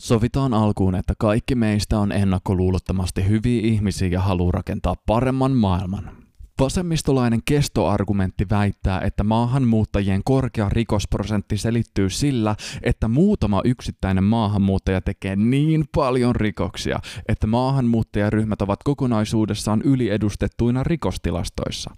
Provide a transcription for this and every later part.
Sovitaan alkuun, että kaikki meistä on ennakkoluulottomasti hyviä ihmisiä ja haluaa rakentaa paremman maailman. Vasemmistolainen kestoargumentti väittää, että maahanmuuttajien korkea rikosprosentti selittyy sillä, että muutama yksittäinen maahanmuuttaja tekee niin paljon rikoksia, että maahanmuuttajaryhmät ovat kokonaisuudessaan yliedustettuina rikostilastoissa.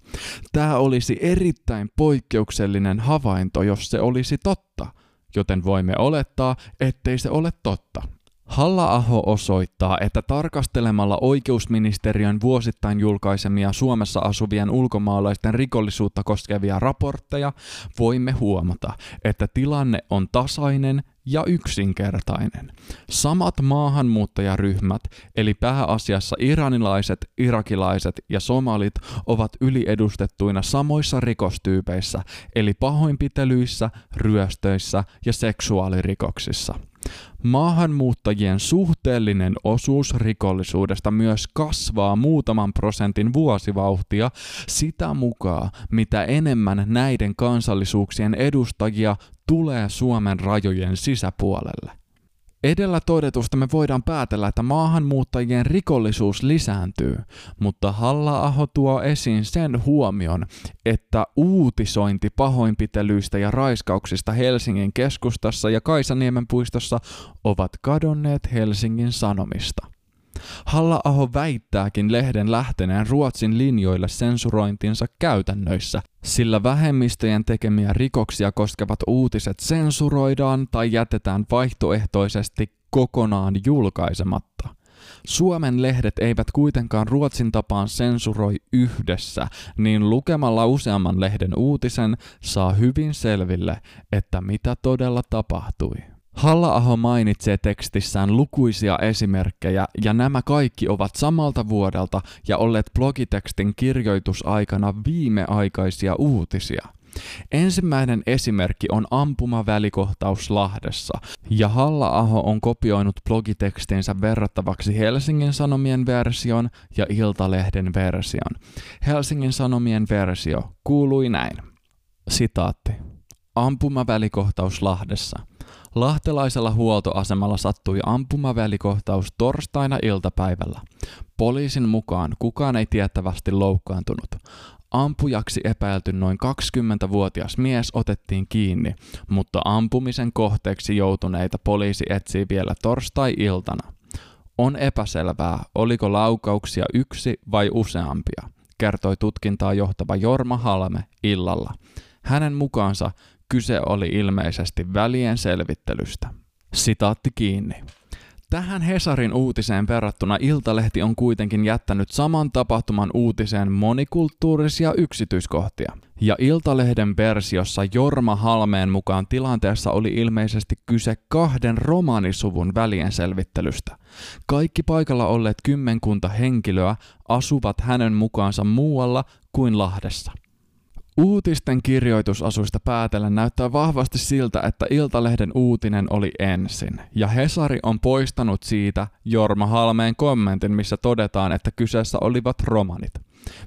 Tämä olisi erittäin poikkeuksellinen havainto, jos se olisi totta, joten voimme olettaa, ettei se ole totta. Halla-aho osoittaa, että tarkastelemalla oikeusministeriön vuosittain julkaisemia Suomessa asuvien ulkomaalaisten rikollisuutta koskevia raportteja voimme huomata, että tilanne on tasainen ja yksinkertainen. Samat maahanmuuttajaryhmät, eli pääasiassa iranilaiset, irakilaiset ja somalit, ovat yliedustettuina samoissa rikostyypeissä, eli pahoinpitelyissä, ryöstöissä ja seksuaalirikoksissa. Maahanmuuttajien suhteellinen osuus rikollisuudesta myös kasvaa muutaman prosentin vuosivauhtia sitä mukaan, mitä enemmän näiden kansallisuuksien edustajia tulee Suomen rajojen sisäpuolelle. Edellä todetusta me voidaan päätellä, että maahanmuuttajien rikollisuus lisääntyy, mutta Halla-aho tuo esiin sen huomion, että uutisointi pahoinpitelyistä ja raiskauksista Helsingin keskustassa ja Kaisaniemen puistossa ovat kadonneet Helsingin Sanomista. Halla-aho väittääkin lehden lähteneen Ruotsin linjoille sensurointinsa käytännöissä, sillä vähemmistöjen tekemiä rikoksia koskevat uutiset sensuroidaan tai jätetään vaihtoehtoisesti kokonaan julkaisematta. Suomen lehdet eivät kuitenkaan Ruotsin tapaan sensuroi yhdessä, niin lukemalla useamman lehden uutisen saa hyvin selville, että mitä todella tapahtui. Halla-aho mainitsee tekstissään lukuisia esimerkkejä ja nämä kaikki ovat samalta vuodelta ja olleet blogitekstin kirjoitusaikana viimeaikaisia uutisia. Ensimmäinen esimerkki on ampumavälikohtaus Lahdessa, ja Halla-aho on kopioinut blogitekstinsä verrattavaksi Helsingin Sanomien version ja Iltalehden version. Helsingin Sanomien versio kuului näin. Sitaatti. Ampumavälikohtaus Lahdessa. Lahtelaisella huoltoasemalla sattui ampumavälikohtaus torstaina iltapäivällä. Poliisin mukaan kukaan ei tiettävästi loukkaantunut. Ampujaksi epäilty noin 20-vuotias mies otettiin kiinni, mutta ampumisen kohteeksi joutuneita poliisi etsii vielä torstai-iltana. On epäselvää, oliko laukauksia yksi vai useampia, kertoi tutkintaa johtava Jorma Halme illalla. Hänen mukaansa kyse oli ilmeisesti välien selvittelystä. Sitaatti kiinni. Tähän Hesarin uutiseen verrattuna Iltalehti on kuitenkin jättänyt saman tapahtuman uutiseen monikulttuurisia yksityiskohtia. Ja Iltalehden versiossa Jorma Halmeen mukaan tilanteessa oli ilmeisesti kyse kahden romaanisuvun välien selvittelystä. Kaikki paikalla olleet kymmenkunta henkilöä asuvat hänen mukaansa muualla kuin Lahdessa. Uutisten kirjoitusasuista päätellen näyttää vahvasti siltä, että Iltalehden uutinen oli ensin, ja Hesari on poistanut siitä Jorma Halmeen kommentin, missä todetaan, että kyseessä olivat romanit.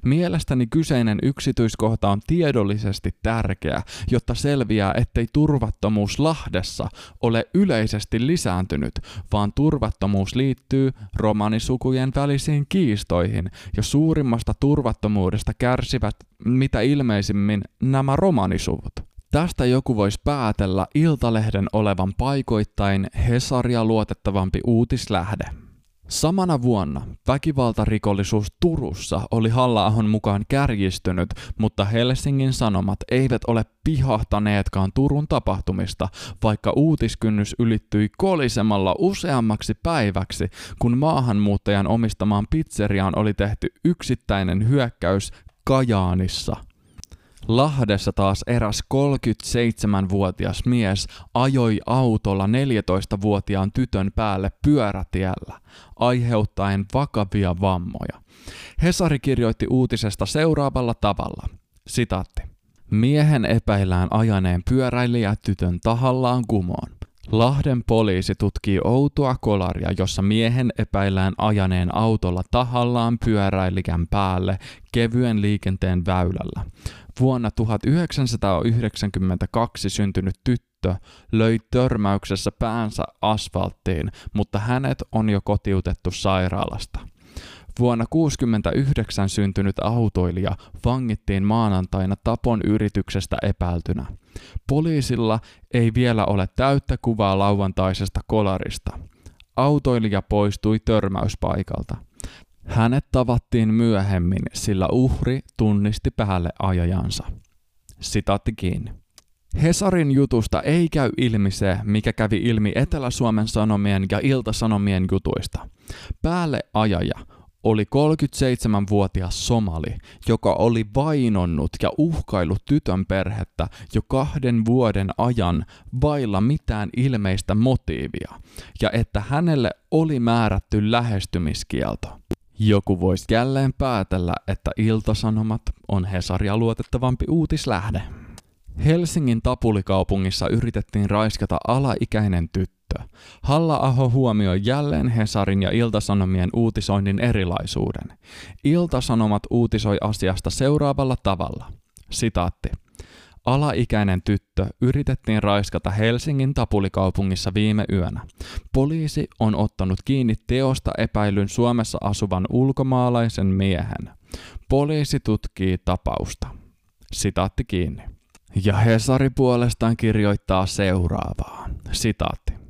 Mielestäni kyseinen yksityiskohta on tiedollisesti tärkeä, jotta selviää, ettei turvattomuus Lahdessa ole yleisesti lisääntynyt, vaan turvattomuus liittyy romanisukujen välisiin kiistoihin, ja suurimmasta turvattomuudesta kärsivät mitä ilmeisimmin nämä romanisuvut. Tästä joku voisi päätellä Iltalehden olevan paikoittain Hesaria luotettavampi uutislähde. Samana vuonna väkivaltarikollisuus Turussa oli halla mukaan kärjistynyt, mutta Helsingin Sanomat eivät ole pihahtaneetkaan Turun tapahtumista, vaikka uutiskynnys ylittyi kolisemalla useammaksi päiväksi, kun maahanmuuttajan omistamaan pizzeriaan oli tehty yksittäinen hyökkäys Kajaanissa – Lahdessa taas eräs 37-vuotias mies ajoi autolla 14-vuotiaan tytön päälle pyörätiellä, aiheuttaen vakavia vammoja. Hesari kirjoitti uutisesta seuraavalla tavalla. Sitaatti. Miehen epäillään ajaneen pyöräilijä tytön tahallaan kumoon. Lahden poliisi tutkii outoa kolaria, jossa miehen epäillään ajaneen autolla tahallaan pyöräilikän päälle kevyen liikenteen väylällä. Vuonna 1992 syntynyt tyttö löi törmäyksessä päänsä asfalttiin, mutta hänet on jo kotiutettu sairaalasta. Vuonna 1969 syntynyt autoilija vangittiin maanantaina tapon yrityksestä epäiltynä. Poliisilla ei vielä ole täyttä kuvaa lauantaisesta kolarista. Autoilija poistui törmäyspaikalta. Hänet tavattiin myöhemmin, sillä uhri tunnisti päälle ajajansa. Sitaatti kiinni. Hesarin jutusta ei käy ilmi se, mikä kävi ilmi Etelä-Suomen Sanomien ja Ilta-Sanomien jutuista. Päälle ajaja oli 37-vuotias somali, joka oli vainonnut ja uhkaillut tytön perhettä jo kahden vuoden ajan vailla mitään ilmeistä motiivia, ja että hänelle oli määrätty lähestymiskielto. Joku voisi jälleen päätellä, että Iltasanomat on Hesaria luotettavampi uutislähde. Helsingin Tapulikaupungissa yritettiin raiskata alaikäinen tyttö. Halla-aho huomioi jälleen Hesarin ja Iltasanomien uutisoinnin erilaisuuden. Iltasanomat uutisoi asiasta seuraavalla tavalla. Sitaatti. Alaikäinen tyttö yritettiin raiskata Helsingin Tapulikaupungissa viime yönä. Poliisi on ottanut kiinni teosta epäilyn Suomessa asuvan ulkomaalaisen miehen. Poliisi tutkii tapausta. Sitaatti kiinni. Ja Hesari puolestaan kirjoittaa seuraavaa. Sitaatti.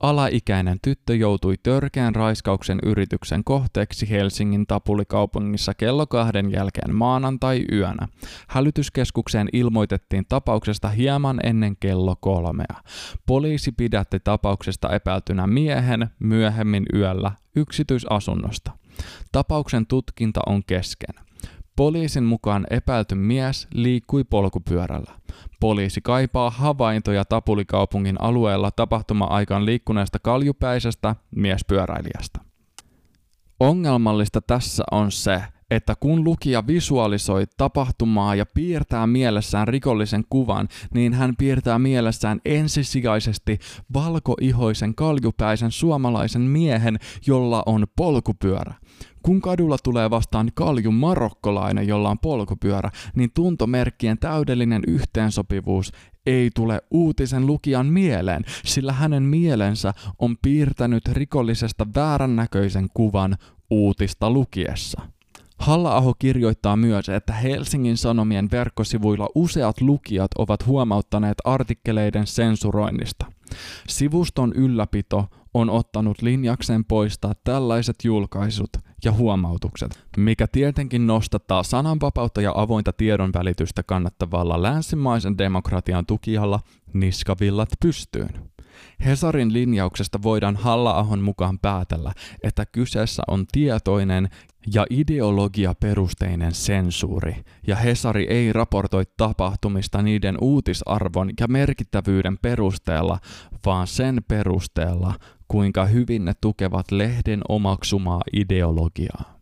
Alaikäinen tyttö joutui törkeän raiskauksen yrityksen kohteeksi Helsingin Tapulikaupungissa kello kahden jälkeen maanantai-yönä. Hälytyskeskukseen ilmoitettiin tapauksesta hieman ennen kello kolmea. Poliisi pidätti tapauksesta epäiltynä miehen myöhemmin yöllä yksityisasunnosta. Tapauksen tutkinta on kesken. Poliisin mukaan epäilty mies liikkui polkupyörällä. Poliisi kaipaa havaintoja Tapulikaupungin alueella tapahtuma-aikaan liikkuneesta kaljupäisestä miespyöräilijästä. Ongelmallista tässä on se, että kun lukija visualisoi tapahtumaa ja piirtää mielessään rikollisen kuvan, niin hän piirtää mielessään ensisijaisesti valkoihoisen kaljupäisen suomalaisen miehen, jolla on polkupyörä. Kun kadulla tulee vastaan kalju marokkolainen, jolla on polkupyörä, niin tuntomerkkien täydellinen yhteensopivuus ei tule uutisen lukijan mieleen, sillä hänen mielensä on piirtänyt rikollisesta väärännäköisen kuvan uutista lukiessa. Halla-aho kirjoittaa myös, että Helsingin Sanomien verkkosivuilla useat lukijat ovat huomauttaneet artikkeleiden sensuroinnista. Sivuston ylläpito on ottanut linjakseen poistaa tällaiset julkaisut ja huomautukset, mikä tietenkin nostattaa sananvapautta ja avointa tiedonvälitystä kannattavalla länsimaisen demokratian tukijalla niskavillat pystyyn. Hesarin linjauksesta voidaan Halla-ahon mukaan päätellä, että kyseessä on tietoinen ja ideologiaperusteinen sensuuri, ja Hesari ei raportoi tapahtumista niiden uutisarvon ja merkittävyyden perusteella, vaan sen perusteella, kuinka hyvin ne tukevat lehden omaksumaa ideologiaa.